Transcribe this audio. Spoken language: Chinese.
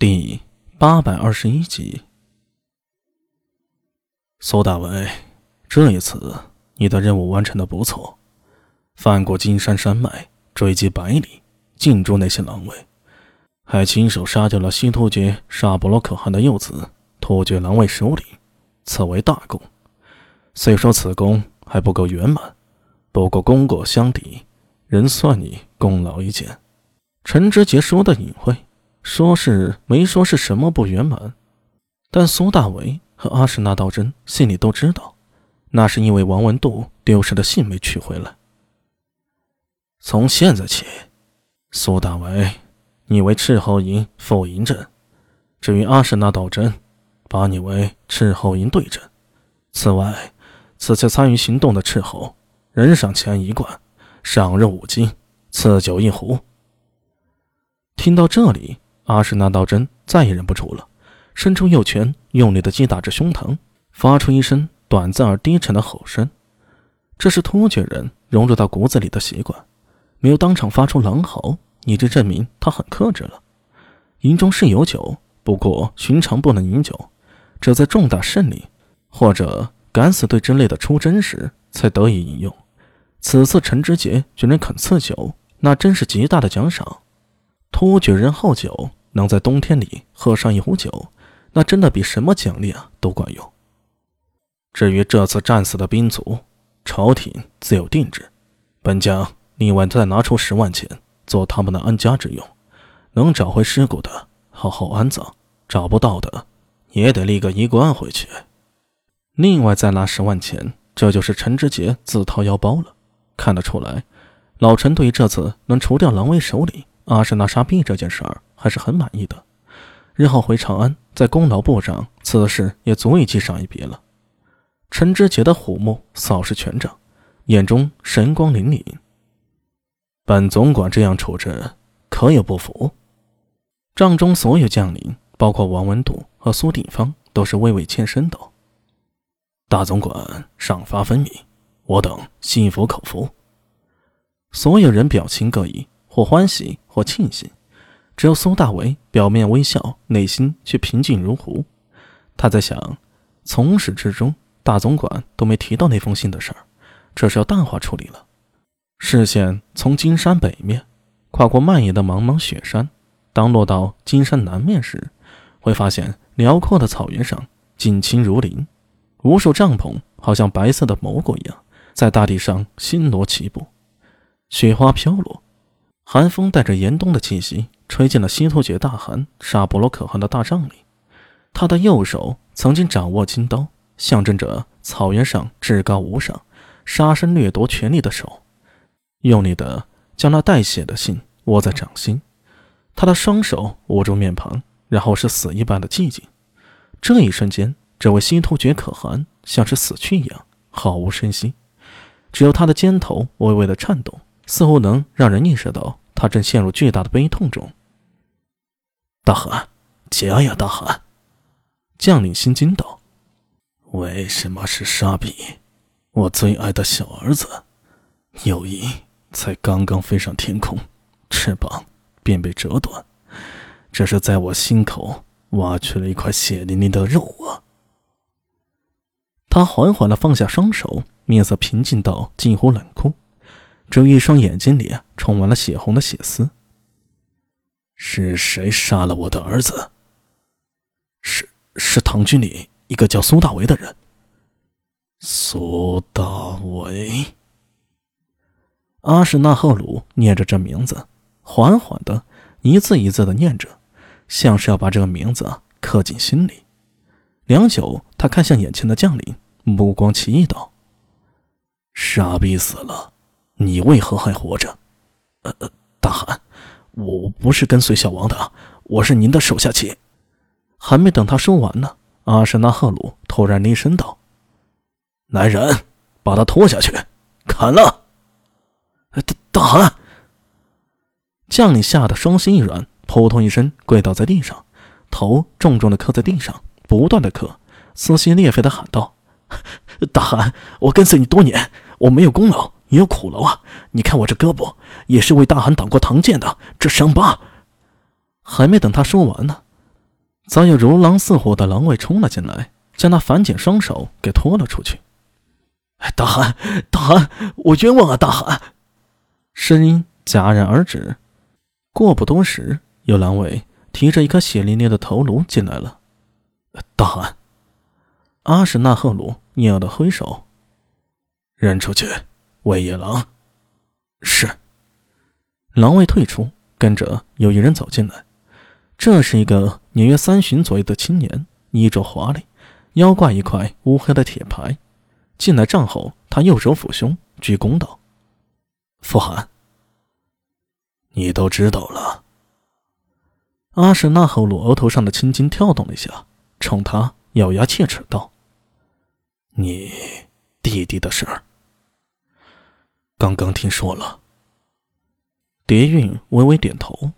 第八百二十一集，苏大伟，这一次你的任务完成的不错，翻过金山山脉，追击百里，进驻那些狼卫，还亲手杀掉了西突厥沙布罗可汗的幼子突厥狼卫首领，此为大功。虽说此功还不够圆满，不过功过相抵，仍算你功劳一件。陈知节说的隐晦。说是没说是什么不圆满，但苏大为和阿史那道真心里都知道，那是因为王文度丢失的信没取回来。从现在起，苏大为，你为斥候营副营正；至于阿史那道真，把你为斥候营队正。此外，此次参与行动的斥候，人赏钱一贯，赏肉五斤，赐酒一壶。听到这里。阿史那道真再也忍不住了，伸出右拳，用力地击打着胸膛，发出一声短暂而低沉的吼声。这是突厥人融入到骨子里的习惯，没有当场发出狼嚎，你这证明他很克制了。营中是有酒，不过寻常不能饮酒，只在重大胜利或者敢死队之类的出征时才得以饮用。此次陈知节居然肯赐酒，那真是极大的奖赏。突厥人好酒。能在冬天里喝上一壶酒，那真的比什么奖励啊都管用。至于这次战死的兵卒，朝廷自有定制，本将另外再拿出十万钱做他们的安家之用。能找回尸骨的，好好安葬；找不到的，也得立个衣冠回去。另外再拿十万钱，这就是陈知节自掏腰包了。看得出来，老陈对于这次能除掉狼卫首领。阿什纳沙毕这件事儿还是很满意的，日后回长安，在功劳簿上，此事也足以记上一笔了。陈知节的虎目扫视全场，眼中神光凛凛。本总管这样处置，可有不服？帐中所有将领，包括王文度和苏定方，都是微微欠身道：“大总管赏罚分明，我等心服口服。”所有人表情各异。或欢喜，或庆幸，只有苏大为表面微笑，内心却平静如湖。他在想，从始至终，大总管都没提到那封信的事儿，这是要淡化处理了。视线从金山北面跨过蔓延的茫茫雪山，当落到金山南面时，会发现辽阔的草原上景青如林，无数帐篷好像白色的蘑菇一样，在大地上星罗棋布，雪花飘落。寒风带着严冬的气息，吹进了西突厥大汗沙博罗可汗的大帐里。他的右手曾经掌握金刀，象征着草原上至高无上、杀身掠夺权力的手，用力的将那带血的信握在掌心。他的双手捂住面庞，然后是死一般的寂静。这一瞬间，这位西突厥可汗像是死去一样，毫无声息，只有他的肩头微微的颤动。似乎能让人意识到他正陷入巨大的悲痛中。大汗，加呀，大汗！将领心惊道：“为什么是沙比，我最爱的小儿子？友谊才刚刚飞上天空，翅膀便被折断，这是在我心口挖去了一块血淋淋的肉啊！”他缓缓的放下双手，面色平静到近乎冷酷。只有一双眼睛里充满了血红的血丝。是谁杀了我的儿子？是是唐军里一个叫苏大为的人。苏大为。阿史那赫鲁念着这名字，缓缓的一字一字的念着，像是要把这个名字刻进心里。良久，他看向眼前的将领，目光奇异道：“傻逼死了。”你为何还活着？呃，大汗，我不是跟随小王的，我是您的手下棋。还没等他说完呢，阿什纳赫鲁突然厉声道：“来人，把他拖下去，砍了！”大大汗，将领吓得双膝一软，扑通一声跪倒在地上，头重重的磕在地上，不断的磕，撕心裂肺的喊道：“大汗，我跟随你多年，我没有功劳。”也有苦劳啊！你看我这胳膊，也是为大汗挡过唐剑的，这伤疤。还没等他说完呢，早有如狼似虎的狼卫冲了进来，将那反紧双手给拖了出去。大汗，大汗，我冤枉啊！大汗，声音戛然而止。过不多时，有狼卫提着一颗血淋淋的头颅进来了。大汗，阿什纳赫鲁硬要的挥手，扔出去，喂野狼。是。狼卫退出，跟着有一人走进来。这是一个年约三旬左右的青年，衣着华丽，腰挂一块乌黑的铁牌。进来帐后，他右手抚胸，鞠躬道：“傅寒。”你都知道了。阿什纳赫鲁额头上的青筋跳动了一下，冲他咬牙切齿道：“你弟弟的事儿，刚刚听说了。”蝶韵微微点头。